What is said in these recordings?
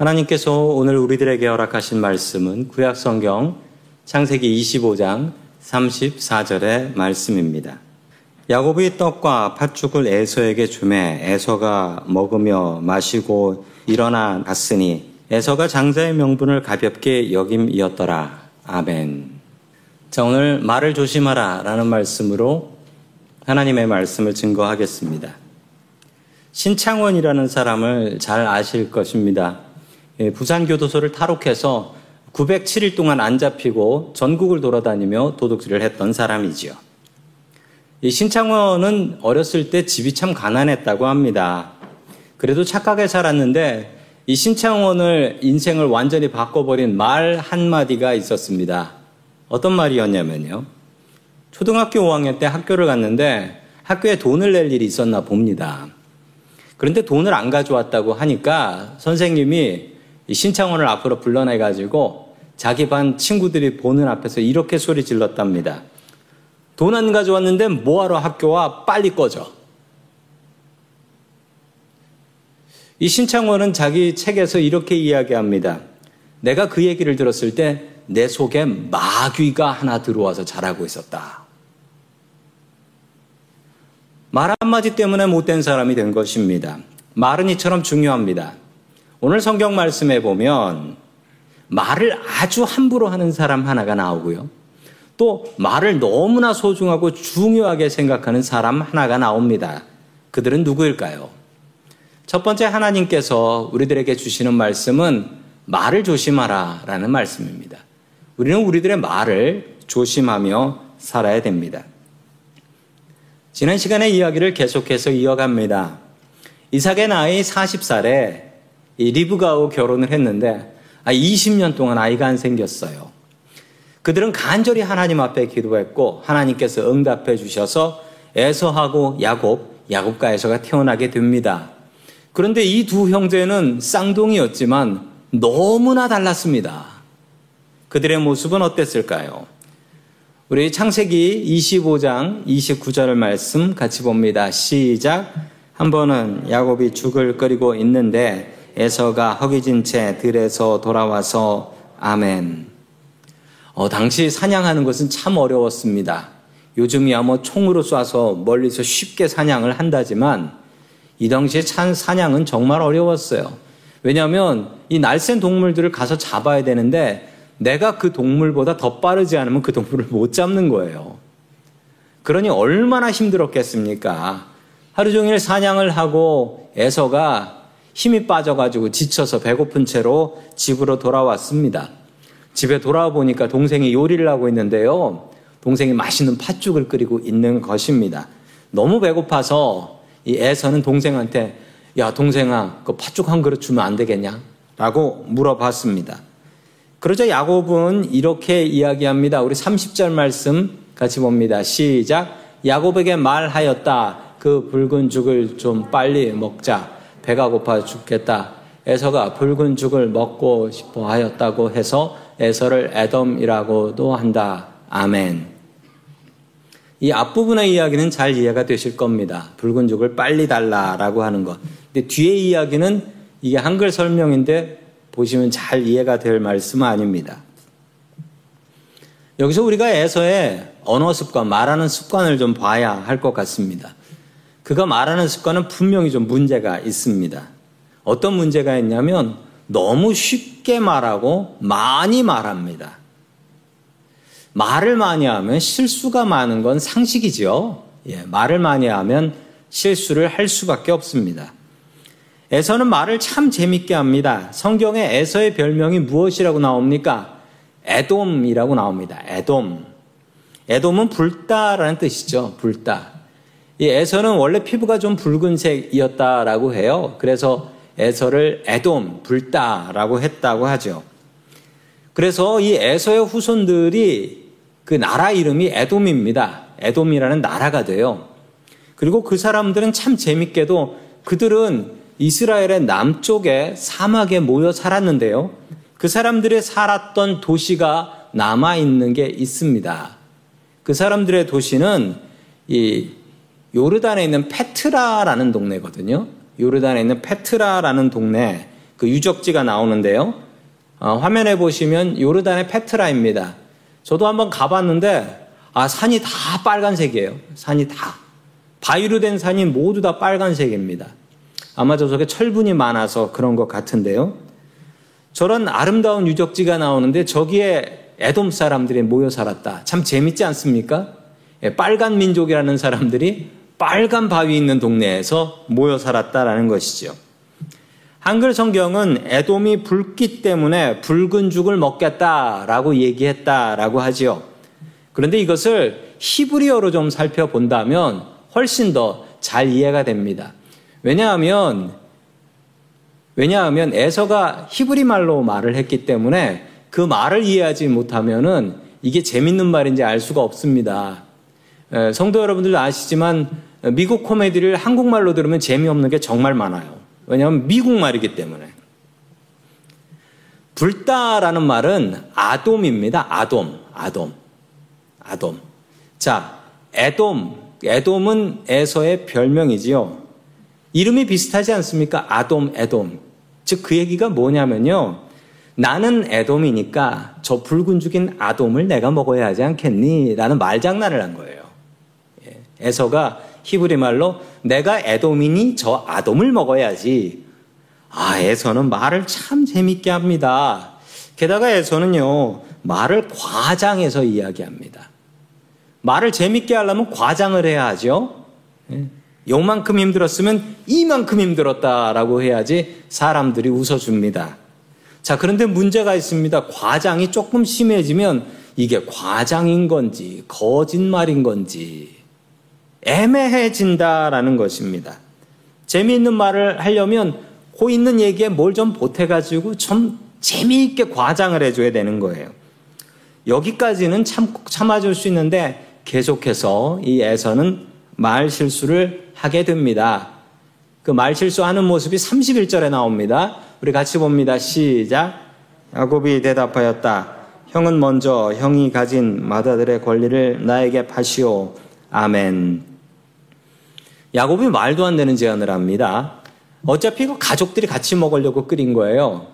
하나님께서 오늘 우리들에게 허락하신 말씀은 구약 성경 창세기 25장 34절의 말씀입니다. 야곱이 떡과 팥죽을 에서에게 주매 에서가 먹으며 마시고 일어나 갔으니 에서가 장자의 명분을 가볍게 여김이었더라. 아멘. 자, 오늘 말을 조심하라 라는 말씀으로 하나님의 말씀을 증거하겠습니다. 신창원이라는 사람을 잘 아실 것입니다. 예, 부산교도소를 탈옥해서 907일 동안 안 잡히고 전국을 돌아다니며 도둑질을 했던 사람이지요. 이 신창원은 어렸을 때 집이 참 가난했다고 합니다. 그래도 착하게 살았는데 이 신창원을 인생을 완전히 바꿔버린 말 한마디가 있었습니다. 어떤 말이었냐면요. 초등학교 5학년 때 학교를 갔는데 학교에 돈을 낼 일이 있었나 봅니다. 그런데 돈을 안 가져왔다고 하니까 선생님이 신창원을 앞으로 불러내가지고 자기 반 친구들이 보는 앞에서 이렇게 소리 질렀답니다. 돈 안 가져왔는데 뭐하러 학교 와 빨리 꺼져. 이 신창원은 자기 책에서 이렇게 이야기합니다. 내가 그 얘기를 들었을 때 내 속에 마귀가 하나 들어와서 자라고 있었다. 말 한마디 때문에 못된 사람이 된 것입니다. 말은 이처럼 중요합니다. 오늘 성경 말씀에 보면 말을 아주 함부로 하는 사람 하나가 나오고요. 또 말을 너무나 소중하고 중요하게 생각하는 사람 하나가 나옵니다. 그들은 누구일까요? 첫 번째 하나님께서 우리들에게 주시는 말씀은 말을 조심하라 라는 말씀입니다. 우리는 우리들의 말을 조심하며 살아야 됩니다. 지난 시간에 이야기를 계속해서 이어갑니다. 이삭의 나이 40살에 리브가하고 결혼을 했는데 20년 아, 동안 아이가 안 생겼어요. 그들은 간절히 하나님 앞에 기도했고 하나님께서 응답해 주셔서 에서하고 야곱 야곱과 에서가 태어나게 됩니다. 그런데 이 두 형제는 쌍둥이였지만 너무나 달랐습니다. 그들의 모습은 어땠을까요? 우리 창세기 25장 29절 말씀 같이 봅니다. 시작. 한 번은 야곱이 죽을 끓이고 있는데 에서가 허기진 채 들에서 돌아와서 아멘. 어, 당시 사냥하는 것은 참 어려웠습니다. 요즘이야 뭐 총으로 쏴서 멀리서 쉽게 사냥을 한다지만 이 당시에 찬 사냥은 정말 어려웠어요. 왜냐하면 이 날쌘 동물들을 가서 잡아야 되는데 내가 그 동물보다 더 빠르지 않으면 그 동물을 못 잡는 거예요. 그러니 얼마나 힘들었겠습니까? 하루 종일 사냥을 하고 에서가 힘이 빠져가지고 지쳐서 배고픈 채로 집으로 돌아왔습니다. 집에 돌아와 보니까 동생이 요리를 하고 있는데요. 동생이 맛있는 팥죽을 끓이고 있는 것입니다. 너무 배고파서 이 애서는 동생한테 야 동생아 그 팥죽 한 그릇 주면 안 되겠냐? 라고 물어봤습니다. 그러자 야곱은 이렇게 이야기합니다. 우리 30절 말씀 같이 봅니다. 시작. 야곱에게 말하였다. 그 붉은 죽을 좀 빨리 먹자. 배가 고파 죽겠다. 에서가 붉은 죽을 먹고 싶어 하였다고 해서 에서를 에돔이라고도 한다. 아멘. 이 앞부분의 이야기는 잘 이해가 되실 겁니다. 붉은 죽을 빨리 달라라고 하는 것. 근데 뒤에 이야기는 이게 한글 설명인데 보시면 잘 이해가 될 말씀은 아닙니다. 여기서 우리가 에서의 언어 습관, 말하는 습관을 좀 봐야 할 것 같습니다. 그가 말하는 습관은 분명히 좀 문제가 있습니다. 어떤 문제가 있냐면 너무 쉽게 말하고 많이 말합니다. 말을 많이 하면 실수가 많은 건 상식이지요. 예, 말을 많이 하면 실수를 할 수밖에 없습니다. 에서는 말을 참 재밌게 합니다. 성경에 에서의 별명이 무엇이라고 나옵니까? 에돔이라고 나옵니다. 에돔. 에돔은 불다라는 뜻이죠. 불다. 이 에서는 원래 피부가 좀 붉은색이었다라고 해요. 그래서 에서를 에돔, 불다라고 했다고 하죠. 그래서 이 에서의 후손들이 그 나라 이름이 에돔입니다. 에돔이라는 나라가 돼요. 그리고 그 사람들은 참 재밌게도 그들은 이스라엘의 남쪽에 사막에 모여 살았는데요. 그 사람들의 살았던 도시가 남아 있는 게 있습니다. 그 사람들의 도시는 이 요르단에 있는 페트라라는 동네거든요. 요르단에 있는 페트라라는 동네 그 유적지가 나오는데요. 어, 화면에 보시면 요르단의 페트라입니다. 저도 한번 가봤는데 아 산이 다 빨간색이에요. 산이 다 바위로 된 산이 모두 다 빨간색입니다. 아마 저 속에 철분이 많아서 그런 것 같은데요. 저런 아름다운 유적지가 나오는데 저기에 에돔 사람들이 모여 살았다. 참 재밌지 않습니까? 예, 빨간 민족이라는 사람들이 빨간 바위 있는 동네에서 모여 살았다라는 것이죠. 한글 성경은 에돔이 붉기 때문에 붉은 죽을 먹겠다라고 얘기했다라고 하지요. 그런데 이것을 히브리어로 좀 살펴본다면 훨씬 더 잘 이해가 됩니다. 왜냐하면 왜냐하면 에서가 히브리 말로 말을 했기 때문에 그 말을 이해하지 못하면은 이게 재밌는 말인지 알 수가 없습니다. 성도 여러분들도 아시지만 미국 코미디를 한국말로 들으면 재미없는 게 정말 많아요. 왜냐하면 미국 말이기 때문에. 불다라는 말은 아돔입니다. 아돔, 아돔, 아돔. 자, 에돔, 에돔은 에서의 별명이지요. 이름이 비슷하지 않습니까? 아돔, 에돔. 즉, 그 얘기가 뭐냐면요. 나는 에돔이니까 저 붉은 죽인 아돔을 내가 먹어야 하지 않겠니? 라는 말장난을 한 거예요. 예, 에서가 히브리 말로 내가 에돔이니 저 아돔을 먹어야지. 아, 에서는 말을 참 재밌게 합니다. 게다가 에서는요, 말을 과장해서 이야기합니다. 말을 재밌게 하려면 과장을 해야 하죠. 예. 요만큼 힘들었으면 이만큼 힘들었다라고 해야지 사람들이 웃어줍니다. 자, 그런데 문제가 있습니다. 과장이 조금 심해지면 이게 과장인 건지, 거짓말인 건지, 애매해진다라는 것입니다. 재미있는 말을 하려면 고 있는 얘기에 뭘 좀 보태가지고 좀 재미있게 과장을 해줘야 되는 거예요. 여기까지는 참, 참아줄 수 있는데 계속해서 이 애서는 말 실수를 하게 됩니다. 그 말 실수하는 모습이 31절에 나옵니다. 우리 같이 봅니다. 시작. 야곱이 대답하였다. 형은 먼저 형이 가진 마다들의 권리를 나에게 파시오. 아멘. 야곱이 말도 안 되는 제안을 합니다. 어차피 그 가족들이 같이 먹으려고 끓인 거예요.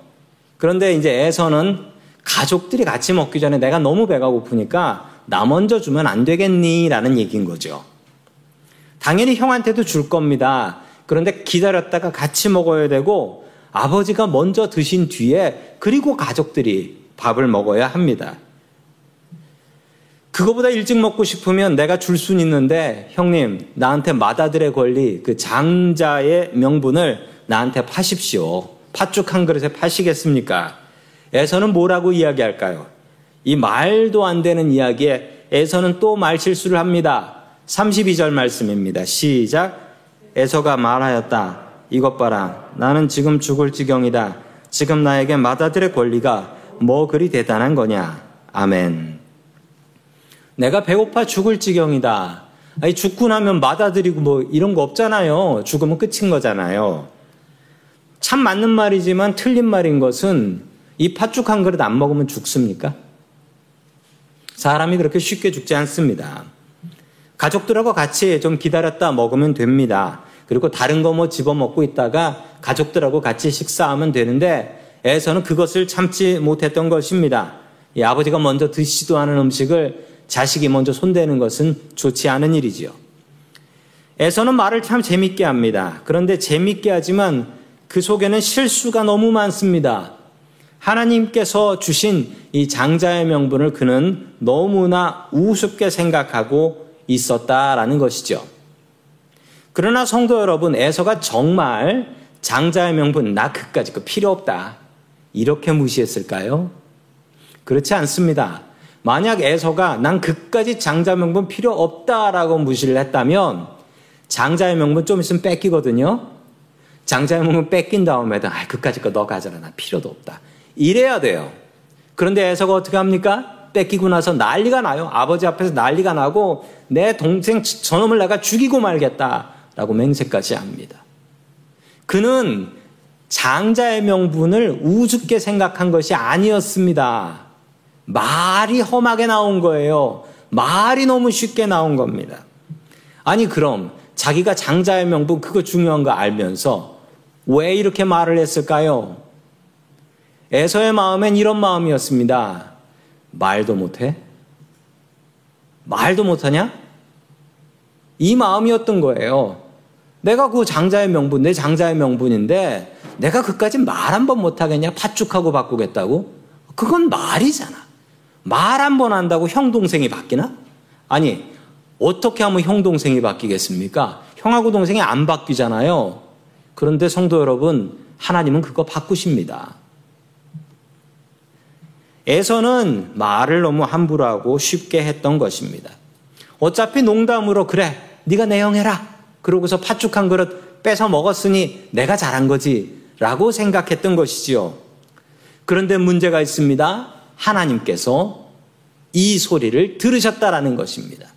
그런데 이제 에서는 가족들이 같이 먹기 전에 내가 너무 배가 고프니까 나 먼저 주면 안 되겠니? 라는 얘기인 거죠. 당연히 형한테도 줄 겁니다. 그런데 기다렸다가 같이 먹어야 되고 아버지가 먼저 드신 뒤에 그리고 가족들이 밥을 먹어야 합니다. 그거보다 일찍 먹고 싶으면 내가 줄 수는 있는데 형님 나한테 마다들의 권리 그 장자의 명분을 나한테 파십시오. 팥죽 한 그릇에 파시겠습니까? 에서는 뭐라고 이야기할까요? 이 말도 안 되는 이야기에 에서는 또 말 실수를 합니다. 32절 말씀입니다. 시작. 에서가 말하였다. 이것 봐라. 나는 지금 죽을 지경이다. 지금 나에게 마다들의 권리가 뭐 그리 대단한 거냐. 아멘. 내가 배고파 죽을 지경이다. 아니, 죽고 나면 마다드리고 뭐 이런 거 없잖아요. 죽으면 끝인 거잖아요. 참 맞는 말이지만 틀린 말인 것은 이 팥죽 한 그릇 안 먹으면 죽습니까? 사람이 그렇게 쉽게 죽지 않습니다. 가족들하고 같이 좀 기다렸다 먹으면 됩니다. 그리고 다른 거 뭐 집어 먹고 있다가 가족들하고 같이 식사하면 되는데 애서는 그것을 참지 못했던 것입니다. 이 아버지가 먼저 드시도 않은 음식을 자식이 먼저 손대는 것은 좋지 않은 일이지요. 애서는 말을 참 재밌게 합니다. 그런데 재밌게 하지만 그 속에는 실수가 너무 많습니다. 하나님께서 주신 이 장자의 명분을 그는 너무나 우습게 생각하고 있었다라는 것이죠. 그러나 성도 여러분, 에서가 정말 장자의 명분, 나 그까지 그 필요 없다. 이렇게 무시했을까요? 그렇지 않습니다. 만약 에서가 난 그까지 장자 명분 필요 없다라고 무시를 했다면 장자의 명분 좀 있으면 뺏기거든요. 장자의 명분 뺏긴 다음에도 아, 그까지 거 너 가져라. 나 필요도 없다. 이래야 돼요. 그런데 에서가 어떻게 합니까? 뺏기고 나서 난리가 나요. 아버지 앞에서 난리가 나고 내 동생 저놈을 내가 죽이고 말겠다. 라고 맹세까지 합니다. 그는 장자의 명분을 우습게 생각한 것이 아니었습니다. 말이 험하게 나온 거예요. 말이 너무 쉽게 나온 겁니다. 아니, 그럼 자기가 장자의 명분 그거 중요한 거 알면서 왜 이렇게 말을 했을까요? 에서의 마음엔 이런 마음이었습니다. 말도 못해? 말도 못하냐? 이 마음이었던 거예요. 내가 그 장자의 명분, 내 장자의 명분인데 내가 그까지 말 한 번 못하겠냐? 팥죽하고 바꾸겠다고? 그건 말이잖아. 말 한 번 한다고 형, 동생이 바뀌나? 아니, 어떻게 하면 형, 동생이 바뀌겠습니까? 형하고 동생이 안 바뀌잖아요. 그런데 성도 여러분, 하나님은 그거 바꾸십니다. 에서는 말을 너무 함부로 하고 쉽게 했던 것입니다. 어차피 농담으로 그래, 네가 내 형해라. 그러고서 팥죽 한 그릇 뺏어 먹었으니 내가 잘한 거지. 라고 생각했던 것이지요. 그런데 문제가 있습니다. 하나님께서 이 소리를 들으셨다라는 것입니다.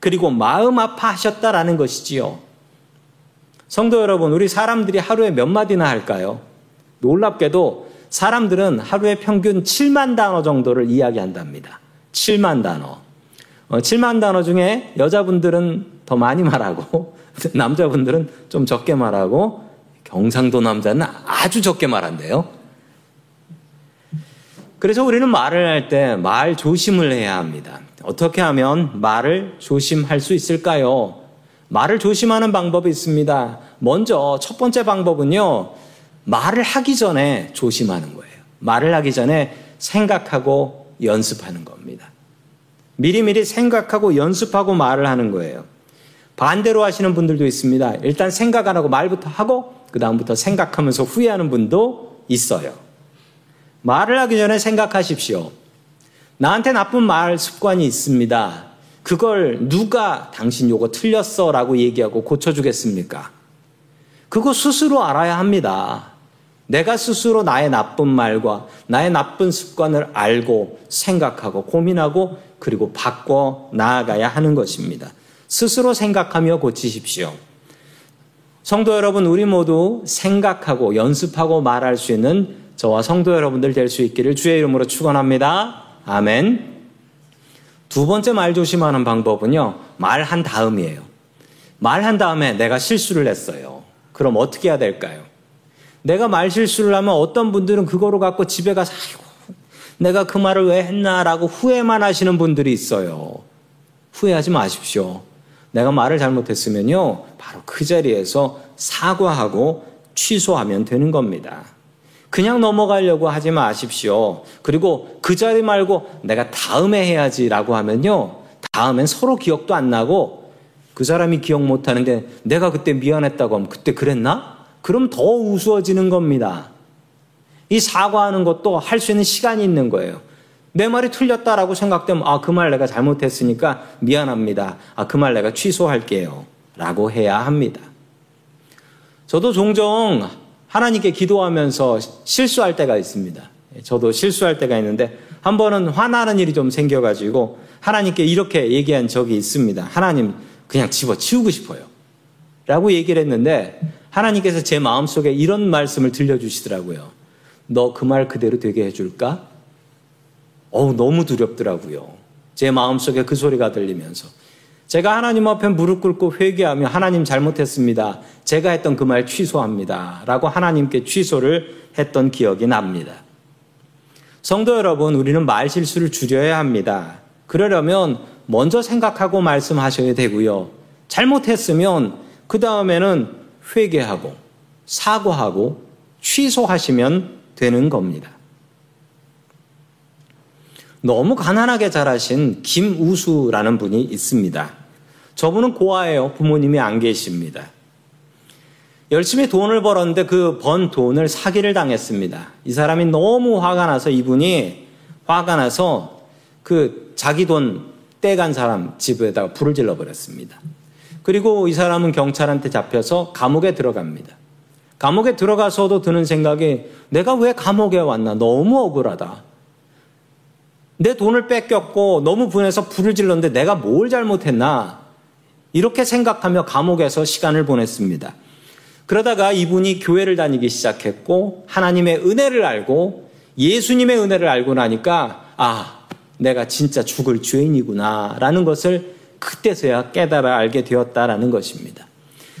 그리고 마음 아파하셨다라는 것이지요. 성도 여러분, 우리 사람들이 하루에 몇 마디나 할까요? 놀랍게도 사람들은 하루에 평균 7만 단어 정도를 이야기한답니다. 7만 단어. 7만 어, 단어 중에 여자분들은 더 많이 말하고 남자분들은 좀 적게 말하고 경상도 남자는 아주 적게 말한대요. 그래서 우리는 말을 할 때 말 조심을 해야 합니다. 어떻게 하면 말을 조심할 수 있을까요? 말을 조심하는 방법이 있습니다. 먼저 첫 번째 방법은요, 말을 하기 전에 조심하는 거예요. 말을 하기 전에 생각하고 연습하는 겁니다. 미리미리 생각하고 연습하고 말을 하는 거예요. 반대로 하시는 분들도 있습니다. 일단 생각 안 하고 말부터 하고 그다음부터 생각하면서 후회하는 분도 있어요. 말을 하기 전에 생각하십시오. 나한테 나쁜 말 습관이 있습니다. 그걸 누가 당신 요거 틀렸어 라고 얘기하고 고쳐주겠습니까? 그거 스스로 알아야 합니다. 내가 스스로 나의 나쁜 말과 나의 나쁜 습관을 알고 생각하고 고민하고 그리고 바꿔 나아가야 하는 것입니다. 스스로 생각하며 고치십시오. 성도 여러분, 우리 모두 생각하고 연습하고 말할 수 있는 저와 성도 여러분들 될 수 있기를 주의 이름으로 축원합니다. 아멘. 두 번째 말 조심하는 방법은요. 말한 다음이에요. 말한 다음에 내가 실수를 했어요. 그럼 어떻게 해야 될까요? 내가 말 실수를 하면 어떤 분들은 그거로 갖고 집에 가서 아이고 내가 그 말을 왜 했나라고 후회만 하시는 분들이 있어요. 후회하지 마십시오. 내가 말을 잘못했으면요. 바로 그 자리에서 사과하고 취소하면 되는 겁니다. 그냥 넘어가려고 하지 마십시오. 그리고 그 자리 말고 내가 다음에 해야지라고 하면요. 다음엔 서로 기억도 안 나고 그 사람이 기억 못 하는데 내가 그때 미안했다고 하면 그때 그랬나? 그럼 더 우스워지는 겁니다. 이 사과하는 것도 할 수 있는 시간이 있는 거예요. 내 말이 틀렸다라고 생각되면 아, 그 말 내가 잘못했으니까 미안합니다. 아, 그 말 내가 취소할게요. 라고 해야 합니다. 저도 종종 하나님께 기도하면서 실수할 때가 있습니다. 저도 실수할 때가 있는데 한 번은 화나는 일이 좀 생겨가지고 하나님께 이렇게 얘기한 적이 있습니다. 하나님 그냥 집어 치우고 싶어요. 라고 얘기를 했는데 하나님께서 제 마음속에 이런 말씀을 들려주시더라고요. 너 그 말 그대로 되게 해줄까? 어우, 너무 두렵더라고요. 제 마음속에 그 소리가 들리면서. 제가 하나님 앞에 무릎 꿇고 회개하며 하나님 잘못했습니다. 제가 했던 그 말 취소합니다. 라고 하나님께 취소를 했던 기억이 납니다. 성도 여러분, 우리는 말 실수를 줄여야 합니다. 그러려면 먼저 생각하고 말씀하셔야 되고요. 잘못했으면 그 다음에는 회개하고 사과하고 취소하시면 되는 겁니다. 너무 가난하게 자라신 김우수라는 분이 있습니다. 저분은 고아예요. 부모님이 안 계십니다. 열심히 돈을 벌었는데 그 번 돈을 사기를 당했습니다. 이 사람이 너무 화가 나서 이분이 화가 나서 그 자기 돈 떼간 사람 집에다가 불을 질러 버렸습니다. 그리고 이 사람은 경찰한테 잡혀서 감옥에 들어갑니다. 감옥에 들어가서도 드는 생각이 내가 왜 감옥에 왔나 너무 억울하다. 내 돈을 뺏겼고 너무 분해서 불을 질렀는데 내가 뭘 잘못했나 이렇게 생각하며 감옥에서 시간을 보냈습니다. 그러다가 이분이 교회를 다니기 시작했고 하나님의 은혜를 알고 예수님의 은혜를 알고 나니까 아 내가 진짜 죽을 죄인이구나라는 것을 그때서야 깨달아 알게 되었다라는 것입니다.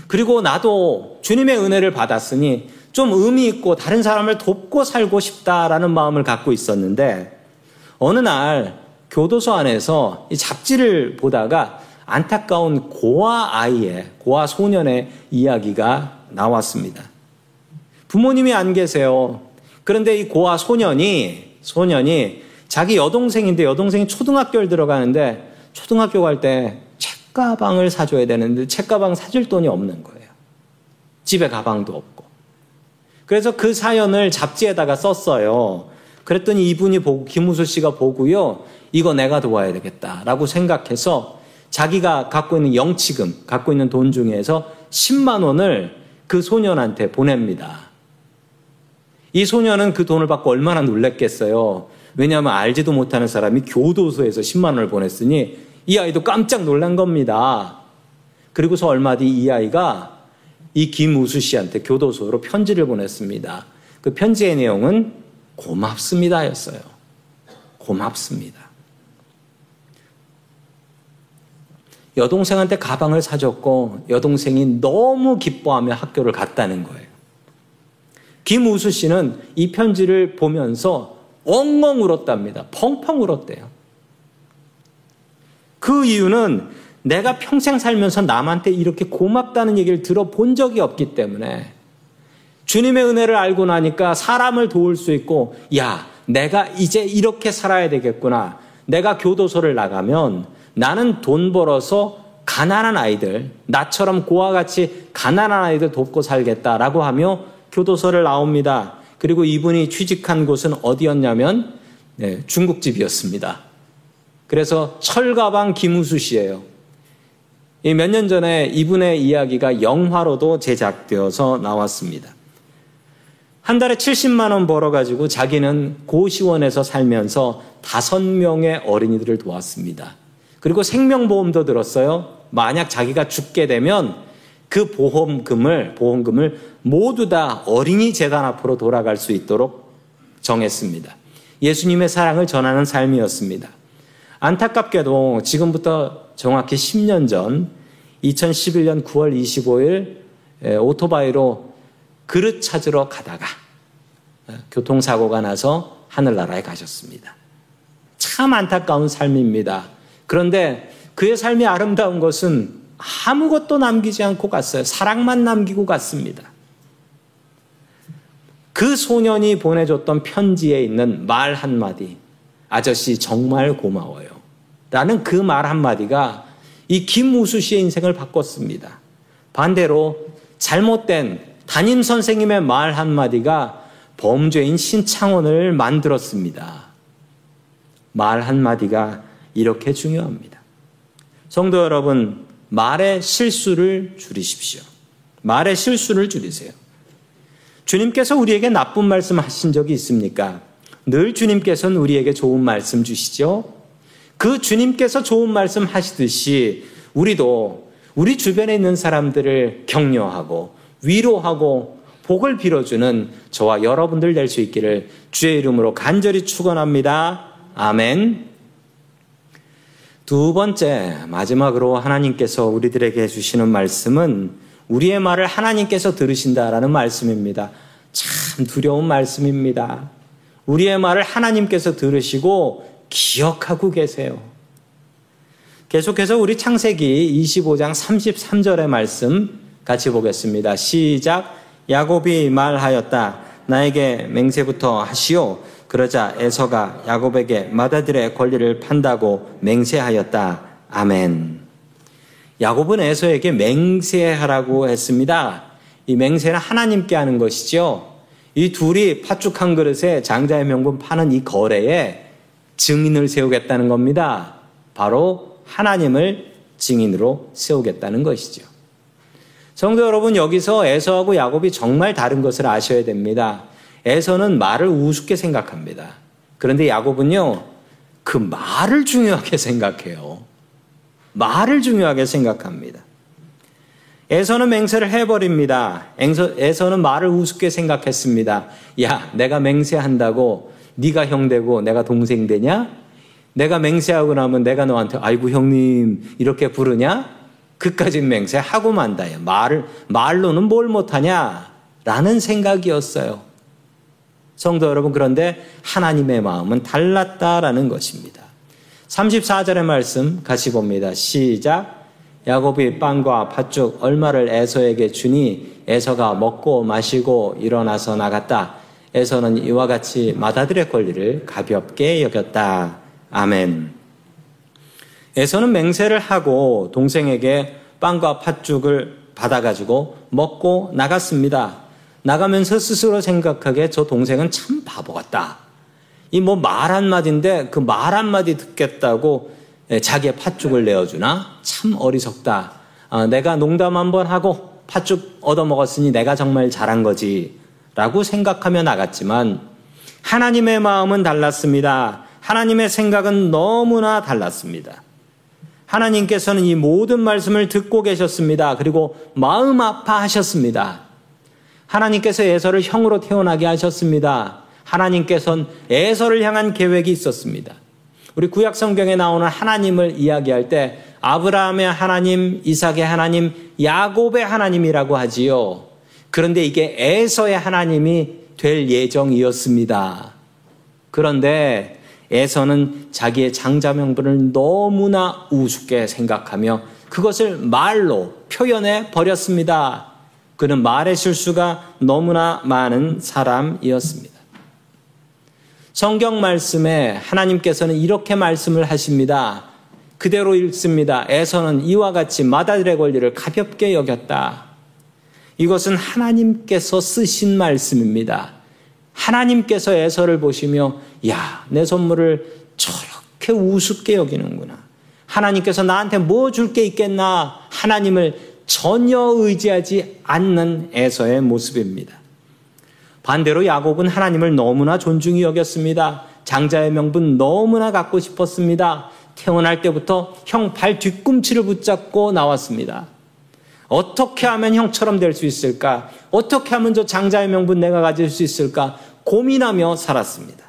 그리고 나도 주님의 은혜를 받았으니 좀 의미 있고 다른 사람을 돕고 살고 싶다라는 마음을 갖고 있었는데 어느 날 교도소 안에서 이 잡지를 보다가 안타까운 고아 아이의 고아 소년의 이야기가 나왔습니다. 부모님이 안 계세요. 그런데 이 고아 소년이 소년이 자기 여동생인데 여동생이 초등학교를 들어가는데 초등학교 갈 때 책가방을 사줘야 되는데 책가방 사줄 돈이 없는 거예요. 집에 가방도 없고. 그래서 그 사연을 잡지에다가 썼어요. 그랬더니 이분이 보고 김우수 씨가 보고요. 이거 내가 도와야 되겠다라고 생각해서 자기가 갖고 있는 영치금, 갖고 있는 돈 중에서 10만 원을 그 소년한테 보냅니다. 이 소년은 그 돈을 받고 얼마나 놀랐겠어요. 왜냐하면 알지도 못하는 사람이 교도소에서 10만 원을 보냈으니 이 아이도 깜짝 놀란 겁니다. 그리고서 얼마 뒤 이 아이가 이 김우수 씨한테 교도소로 편지를 보냈습니다. 그 편지의 내용은 고맙습니다 였어요. 고맙습니다. 여동생한테 가방을 사줬고 여동생이 너무 기뻐하며 학교를 갔다는 거예요. 김우수 씨는 이 편지를 보면서 엉엉 울었답니다. 펑펑 울었대요. 그 이유는 내가 평생 살면서 남한테 이렇게 고맙다는 얘기를 들어본 적이 없기 때문에 주님의 은혜를 알고 나니까 사람을 도울 수 있고, 야, 내가 이제 이렇게 살아야 되겠구나. 내가 교도소를 나가면 나는 돈 벌어서 가난한 아이들, 나처럼 고와 같이 가난한 아이들 돕고 살겠다라고 하며 교도소를 나옵니다. 그리고 이분이 취직한 곳은 어디였냐면 네, 중국집이었습니다. 그래서 철가방 김우수 씨예요. 몇 년 전에 이분의 이야기가 영화로도 제작되어서 나왔습니다. 한 달에 70만 원 벌어가지고 자기는 고시원에서 살면서 다섯 명의 어린이들을 도왔습니다. 그리고 생명보험도 들었어요. 만약 자기가 죽게 되면 그 보험금을, 보험금을 모두 다 어린이 재단 앞으로 돌아갈 수 있도록 정했습니다. 예수님의 사랑을 전하는 삶이었습니다. 안타깝게도 지금부터 정확히 10년 전 2011년 9월 25일 오토바이로 그릇 찾으러 가다가 교통사고가 나서 하늘나라에 가셨습니다. 참 안타까운 삶입니다. 그런데 그의 삶이 아름다운 것은 아무것도 남기지 않고 갔어요. 사랑만 남기고 갔습니다. 그 소년이 보내줬던 편지에 있는 말 한마디. 아저씨 정말 고마워요. 라는 그 말 한마디가 이 김우수 씨의 인생을 바꿨습니다. 반대로 잘못된 담임 선생님의 말 한마디가 범죄인 신창원을 만들었습니다. 말 한마디가 이렇게 중요합니다. 성도 여러분, 말의 실수를 줄이십시오. 말의 실수를 줄이세요. 주님께서 우리에게 나쁜 말씀 하신 적이 있습니까? 늘 주님께서는 우리에게 좋은 말씀 주시죠? 그 주님께서 좋은 말씀 하시듯이 우리도 우리 주변에 있는 사람들을 격려하고 위로하고 복을 빌어주는 저와 여러분들 될 수 있기를 주의 이름으로 간절히 축원합니다. 아멘. 두 번째, 마지막으로 하나님께서 우리들에게 해주시는 말씀은 우리의 말을 하나님께서 들으신다라는 말씀입니다. 참 두려운 말씀입니다. 우리의 말을 하나님께서 들으시고 기억하고 계세요. 계속해서 우리 창세기 25장 33절의 말씀 같이 보겠습니다. 시작. 야곱이 말하였다. 나에게 맹세부터 하시오. 그러자 에서가 야곱에게 마다들의 권리를 판다고 맹세하였다. 아멘. 야곱은 에서에게 맹세하라고 했습니다. 이 맹세는 하나님께 하는 것이죠. 이 둘이 팥죽 한 그릇에 장자의 명분 파는 이 거래에 증인을 세우겠다는 겁니다. 바로 하나님을 증인으로 세우겠다는 것이죠. 성도 여러분, 여기서 에서하고 야곱이 정말 다른 것을 아셔야 됩니다. 에서는 말을 우습게 생각합니다. 그런데 야곱은요, 그 말을 중요하게 생각해요. 말을 중요하게 생각합니다. 에서는 맹세를 해버립니다. 에서는 말을 우습게 생각했습니다. 야, 내가 맹세한다고 네가 형 되고 내가 동생 되냐? 내가 맹세하고 나면 내가 너한테 아이고 형님 이렇게 부르냐? 그까진 맹세하고 만다요. 말을 말로는 뭘 못하냐? 라는 생각이었어요. 성도 여러분, 그런데 하나님의 마음은 달랐다라는 것입니다. 34절의 말씀 같이 봅니다. 시작. 야곱이 빵과 팥죽 얼마를 에서에게 주니 에서가 먹고 마시고 일어나서 나갔다. 에서는 이와 같이 마다들의 권리를 가볍게 여겼다. 아멘. 에서는 맹세를 하고 동생에게 빵과 팥죽을 받아가지고 먹고 나갔습니다. 나가면서 스스로 생각하게 저 동생은 참 바보 같다. 이 뭐 말 한마디인데 그 말 한마디 듣겠다고 예, 자기의 팥죽을 내어주나? 참 어리석다. 아, 내가 농담 한번 하고 팥죽 얻어먹었으니 내가 정말 잘한 거지. 라고 생각하며 나갔지만 하나님의 마음은 달랐습니다. 하나님의 생각은 너무나 달랐습니다. 하나님께서는 이 모든 말씀을 듣고 계셨습니다. 그리고 마음 아파하셨습니다. 하나님께서 에서를 형으로 태어나게 하셨습니다. 하나님께서는 에서를 향한 계획이 있었습니다. 우리 구약 성경에 나오는 하나님을 이야기할 때 아브라함의 하나님, 이삭의 하나님, 야곱의 하나님이라고 하지요. 그런데 이게 에서의 하나님이 될 예정이었습니다. 그런데 에서는 자기의 장자 명분을 너무나 우습게 생각하며 그것을 말로 표현해 버렸습니다. 그는 말의 실수가 너무나 많은 사람이었습니다. 성경 말씀에 하나님께서는 이렇게 말씀을 하십니다. 그대로 읽습니다. 에서는 이와 같이 마다들의 권리를 가볍게 여겼다. 이것은 하나님께서 쓰신 말씀입니다. 하나님께서 에서를 보시며 야, 내 선물을 저렇게 우습게 여기는구나. 하나님께서 나한테 뭐 줄 게 있겠나? 하나님을 전혀 의지하지 않는 에서의 모습입니다. 반대로 야곱은 하나님을 너무나 존중히 여겼습니다. 장자의 명분 너무나 갖고 싶었습니다. 태어날 때부터 형 발 뒤꿈치를 붙잡고 나왔습니다. 어떻게 하면 형처럼 될 수 있을까? 어떻게 하면 저 장자의 명분 내가 가질 수 있을까? 고민하며 살았습니다.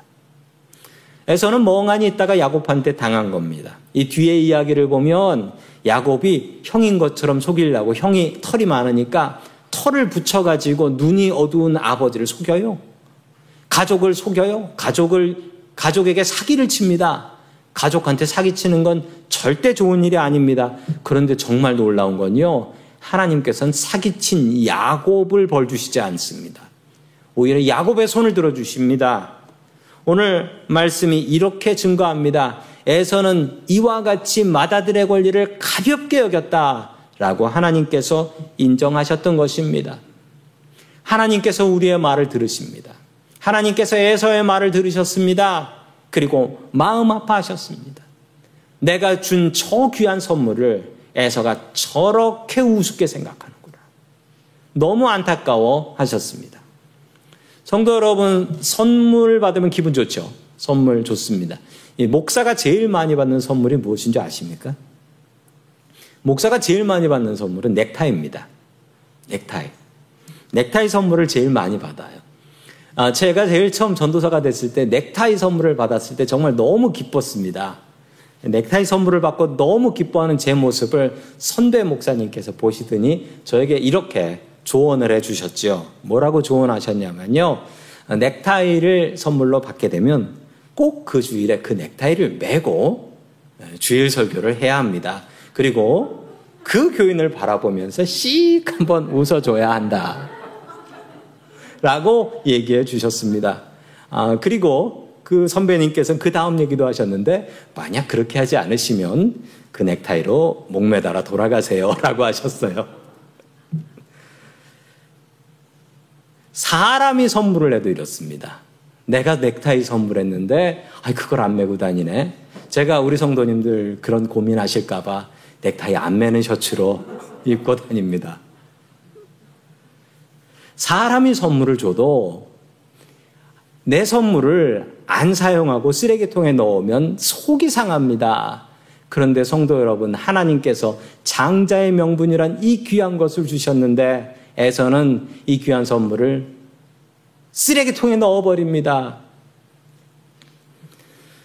에서는 멍하니 있다가 야곱한테 당한 겁니다. 이 뒤에 이야기를 보면 야곱이 형인 것처럼 속이려고 형이 털이 많으니까 털을 붙여가지고 눈이 어두운 아버지를 속여요. 가족을 속여요. 가족을, 가족에게 사기를 칩니다. 가족한테 사기치는 건 절대 좋은 일이 아닙니다. 그런데 정말 놀라운 건요. 하나님께서는 사기친 야곱을 벌 주시지 않습니다. 오히려 야곱의 손을 들어 주십니다. 오늘 말씀이 이렇게 증거합니다. 에서는 이와 같이 마다들의 권리를 가볍게 여겼다라고 하나님께서 인정하셨던 것입니다. 하나님께서 우리의 말을 들으십니다. 하나님께서 에서의 말을 들으셨습니다. 그리고 마음 아파하셨습니다. 내가 준 저 귀한 선물을 에서가 저렇게 우습게 생각하는구나. 너무 안타까워 하셨습니다. 성도 여러분, 선물 받으면 기분 좋죠? 선물 좋습니다. 목사가 제일 많이 받는 선물이 무엇인지 아십니까? 목사가 제일 많이 받는 선물은 넥타이입니다. 넥타이. 넥타이 선물을 제일 많이 받아요. 아, 제가 제일 처음 전도사가 됐을 때 넥타이 선물을 받았을 때 정말 너무 기뻤습니다. 넥타이 선물을 받고 너무 기뻐하는 제 모습을 선배 목사님께서 보시더니 저에게 이렇게 조언을 해 주셨죠. 뭐라고 조언하셨냐면요. 넥타이를 선물로 받게 되면 꼭 그 주일에 그 넥타이를 메고 주일 설교를 해야 합니다. 그리고 그 교인을 바라보면서 씩 한번 웃어줘야 한다. 라고 얘기해 주셨습니다. 아, 그리고 그 선배님께서는 그 다음 얘기도 하셨는데 만약 그렇게 하지 않으시면 그 넥타이로 목매달아 돌아가세요 라고 하셨어요. 사람이 선물을 해도 이렇습니다. 내가 넥타이 선물했는데 아 그걸 안 메고 다니네. 제가 우리 성도님들 그런 고민하실까 봐 넥타이 안 매는 셔츠로 입고 다닙니다. 사람이 선물을 줘도 내 선물을 안 사용하고 쓰레기통에 넣으면 속이 상합니다. 그런데 성도 여러분, 하나님께서 장자의 명분이란 이 귀한 것을 주셨는데 에서는 이 귀한 선물을 쓰레기통에 넣어버립니다.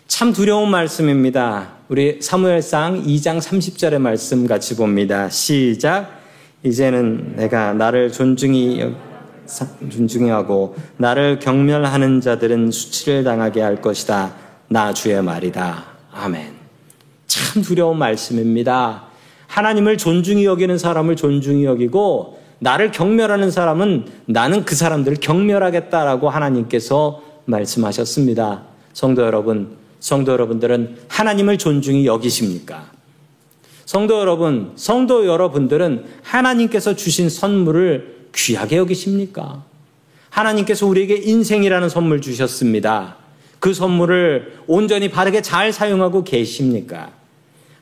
참 두려운 말씀입니다. 우리 사무엘상 2장 30절의 말씀 같이 봅니다. 시작. 이제는 내가 나를 존중히 존중하고 나를 경멸하는 자들은 수치를 당하게 할 것이다. 나 주의 말이다. 아멘. 참 두려운 말씀입니다. 하나님을 존중히 여기는 사람을 존중히 여기고 나를 경멸하는 사람은 나는 그 사람들을 경멸하겠다라고 하나님께서 말씀하셨습니다. 성도 여러분, 성도 여러분들은 하나님을 존중히 여기십니까? 성도 여러분, 성도 여러분들은 하나님께서 주신 선물을 귀하게 여기십니까? 하나님께서 우리에게 인생이라는 선물 주셨습니다. 그 선물을 온전히 바르게 잘 사용하고 계십니까?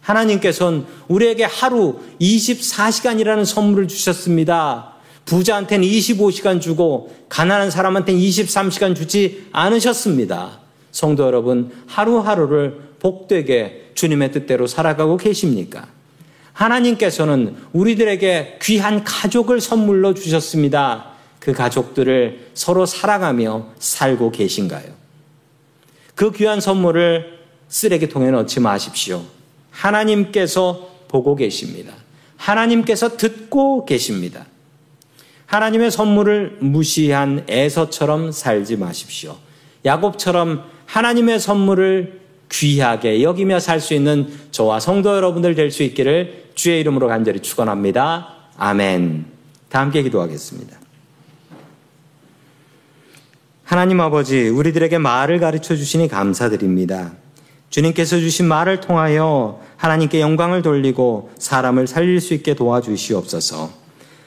하나님께서는 우리에게 하루 24시간이라는 선물을 주셨습니다. 부자한테는 25시간 주고 가난한 사람한테는 23시간 주지 않으셨습니다. 성도 여러분, 하루하루를 복되게 주님의 뜻대로 살아가고 계십니까? 하나님께서는 우리들에게 귀한 가족을 선물로 주셨습니다. 그 가족들을 서로 사랑하며 살고 계신가요? 그 귀한 선물을 쓰레기통에 넣지 마십시오. 하나님께서 보고 계십니다. 하나님께서 듣고 계십니다. 하나님의 선물을 무시한 에서처럼 살지 마십시오. 야곱처럼 하나님의 선물을 귀하게 여기며 살 수 있는 저와 성도 여러분들 될 수 있기를 주의 이름으로 간절히 축원합니다. 아멘. 다 함께 기도하겠습니다. 하나님 아버지, 우리들에게 말을 가르쳐 주시니 감사드립니다. 주님께서 주신 말을 통하여 하나님께 영광을 돌리고 사람을 살릴 수 있게 도와주시옵소서.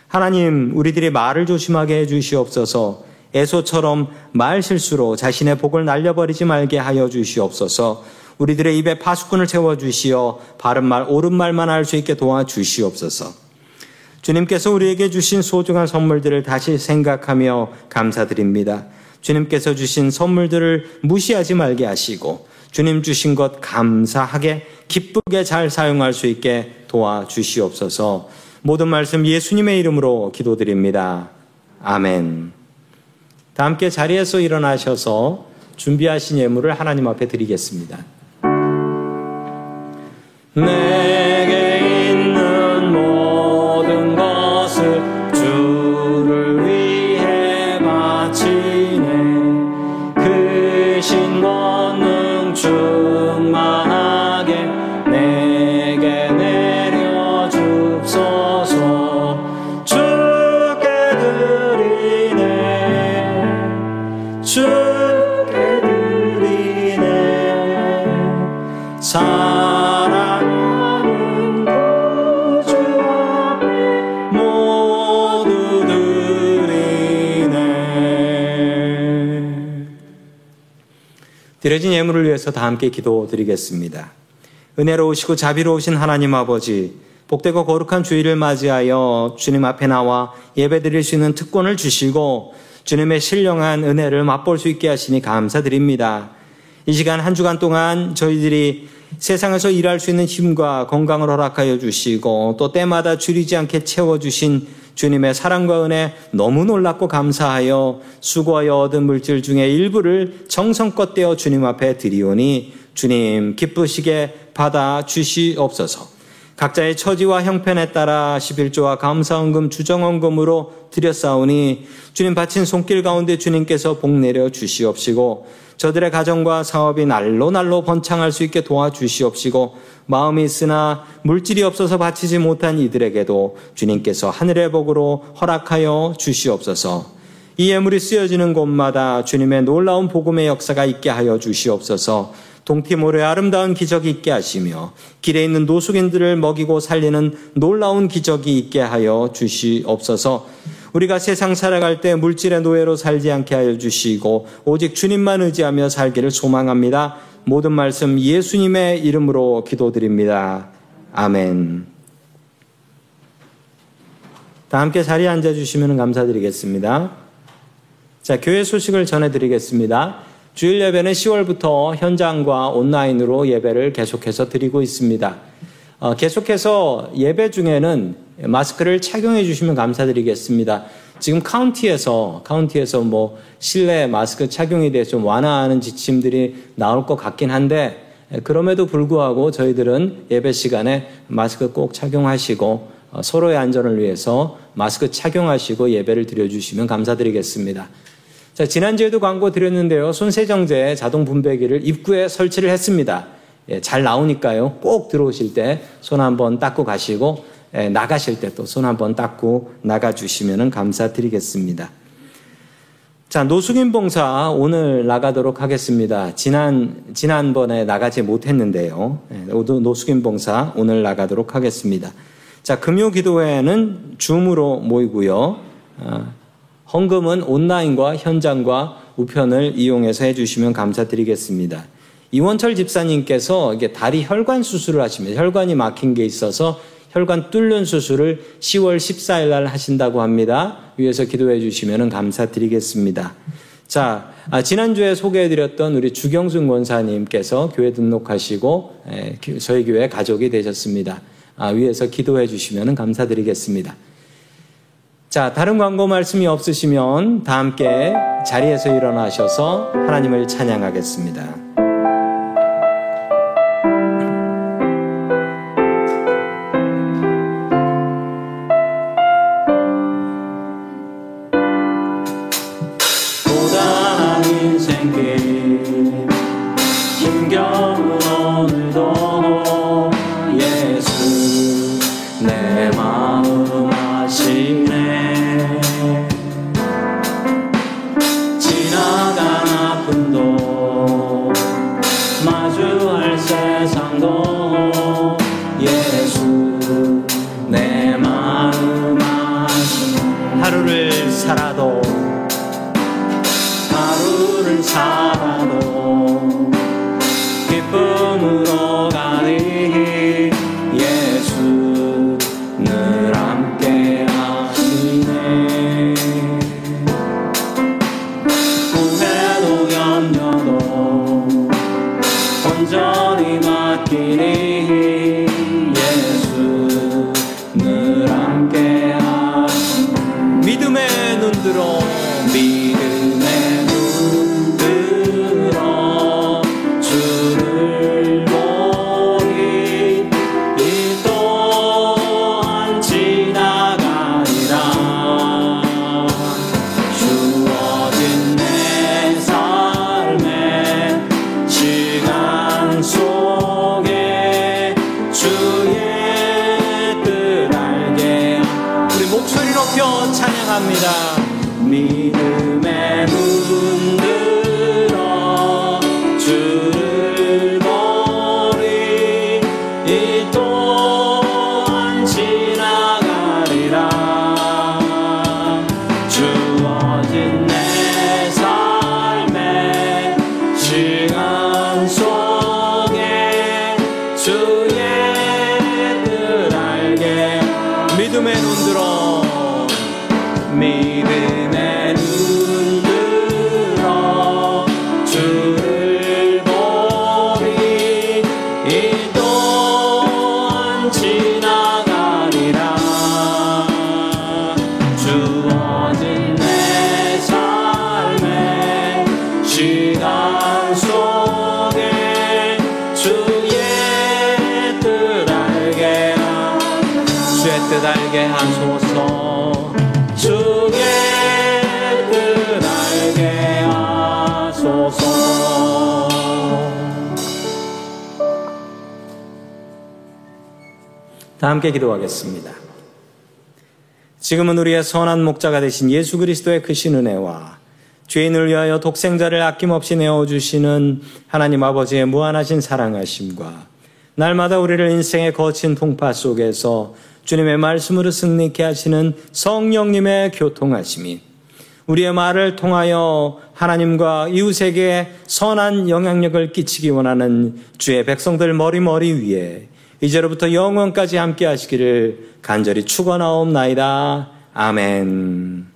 하나님, 우리들이 말을 조심하게 해 주시옵소서. 에소처럼 말 실수로 자신의 복을 날려버리지 말게 하여 주시옵소서. 우리들의 입에 파수꾼을 세워 주시어 바른 말, 옳은 말만 할 수 있게 도와 주시옵소서. 주님께서 우리에게 주신 소중한 선물들을 다시 생각하며 감사드립니다. 주님께서 주신 선물들을 무시하지 말게 하시고 주님 주신 것 감사하게 기쁘게 잘 사용할 수 있게 도와 주시옵소서. 모든 말씀 예수님의 이름으로 기도드립니다. 아멘. 다 함께 자리에서 일어나셔서 준비하신 예물을 하나님 앞에 드리겠습니다. 내 드려진 예물을 위해서 다 함께 기도드리겠습니다. 은혜로우시고 자비로우신 하나님 아버지, 복되고 거룩한 주일을 맞이하여 주님 앞에 나와 예배드릴 수 있는 특권을 주시고 주님의 신령한 은혜를 맛볼 수 있게 하시니 감사드립니다. 이 시간 한 주간 동안 저희들이 세상에서 일할 수 있는 힘과 건강을 허락하여 주시고 또 때마다 줄이지 않게 채워주신 주님의 사랑과 은혜 너무 놀랍고 감사하여 수고하여 얻은 물질 중에 일부를 정성껏 떼어 주님 앞에 드리오니 주님 기쁘시게 받아 주시옵소서. 각자의 처지와 형편에 따라 11조와 감사원금, 주정원금으로 드렸사오니 주님 바친 손길 가운데 주님께서 복 내려 주시옵시고 저들의 가정과 사업이 날로 날로 번창할 수 있게 도와주시옵시고 마음이 있으나 물질이 없어서 바치지 못한 이들에게도 주님께서 하늘의 복으로 허락하여 주시옵소서. 이 예물이 쓰여지는 곳마다 주님의 놀라운 복음의 역사가 있게 하여 주시옵소서. 동티모르의 아름다운 기적이 있게 하시며 길에 있는 노숙인들을 먹이고 살리는 놀라운 기적이 있게 하여 주시옵소서. 우리가 세상 살아갈 때 물질의 노예로 살지 않게 하여 주시고 오직 주님만 의지하며 살기를 소망합니다. 모든 말씀 예수님의 이름으로 기도드립니다. 아멘. 다 함께 자리에 앉아 주시면 감사드리겠습니다. 자, 교회 소식을 전해 드리겠습니다. 주일 예배는 10월부터 현장과 온라인으로 예배를 계속해서 드리고 있습니다. 어, 계속해서 예배 중에는 마스크를 착용해 주시면 감사드리겠습니다. 지금 카운티에서 카운티에서 뭐 실내 마스크 착용에 대해서 좀 완화하는 지침들이 나올 것 같긴 한데 그럼에도 불구하고 저희들은 예배 시간에 마스크 꼭 착용하시고 어, 서로의 안전을 위해서 마스크 착용하시고 예배를 드려주시면 감사드리겠습니다. 자, 지난주에도 광고 드렸는데요. 손세정제 자동 분배기를 입구에 설치를 했습니다. 예, 잘 나오니까요. 꼭 들어오실 때 손 한번 닦고 가시고 예, 나가실 때 또 손 한번 닦고 나가 주시면 감사드리겠습니다. 자, 노숙인 봉사 오늘 나가도록 하겠습니다. 지난, 지난번에 나가지 못했는데요. 예, 노숙인 봉사 오늘 나가도록 하겠습니다. 자, 금요 기도회는 줌으로 모이고요. 어, 헌금은 온라인과 현장과 우편을 이용해서 해주시면 감사드리겠습니다. 이원철 집사님께서 이게 다리 혈관 수술을 하시면 혈관이 막힌 게 있어서 혈관 뚫는 수술을 10월 14일 날 하신다고 합니다. 위에서 기도해 주시면 감사드리겠습니다. 자, 아, 지난주에 소개해 드렸던 우리 주경순 권사님께서 교회 등록하시고 에, 저희 교회 가족이 되셨습니다. 아, 위에서 기도해 주시면 감사드리겠습니다. 자, 다른 광고 말씀이 없으시면 다 함께 자리에서 일어나셔서 하나님을 찬양하겠습니다. りまきに 다 함께 기도하겠습니다. 지금은 우리의 선한 목자가 되신 예수 그리스도의 크신 은혜와 죄인을 위하여 독생자를 아낌없이 내어주시는 하나님 아버지의 무한하신 사랑하심과 날마다 우리를 인생의 거친 풍파 속에서 주님의 말씀으로 승리케 하시는 성령님의 교통하심이 우리의 말을 통하여 하나님과 이웃에게 선한 영향력을 끼치기 원하는 주의 백성들 머리머리 위에 이제로부터 영원까지 함께 하시기를 간절히 축원하옵나이다. 아멘.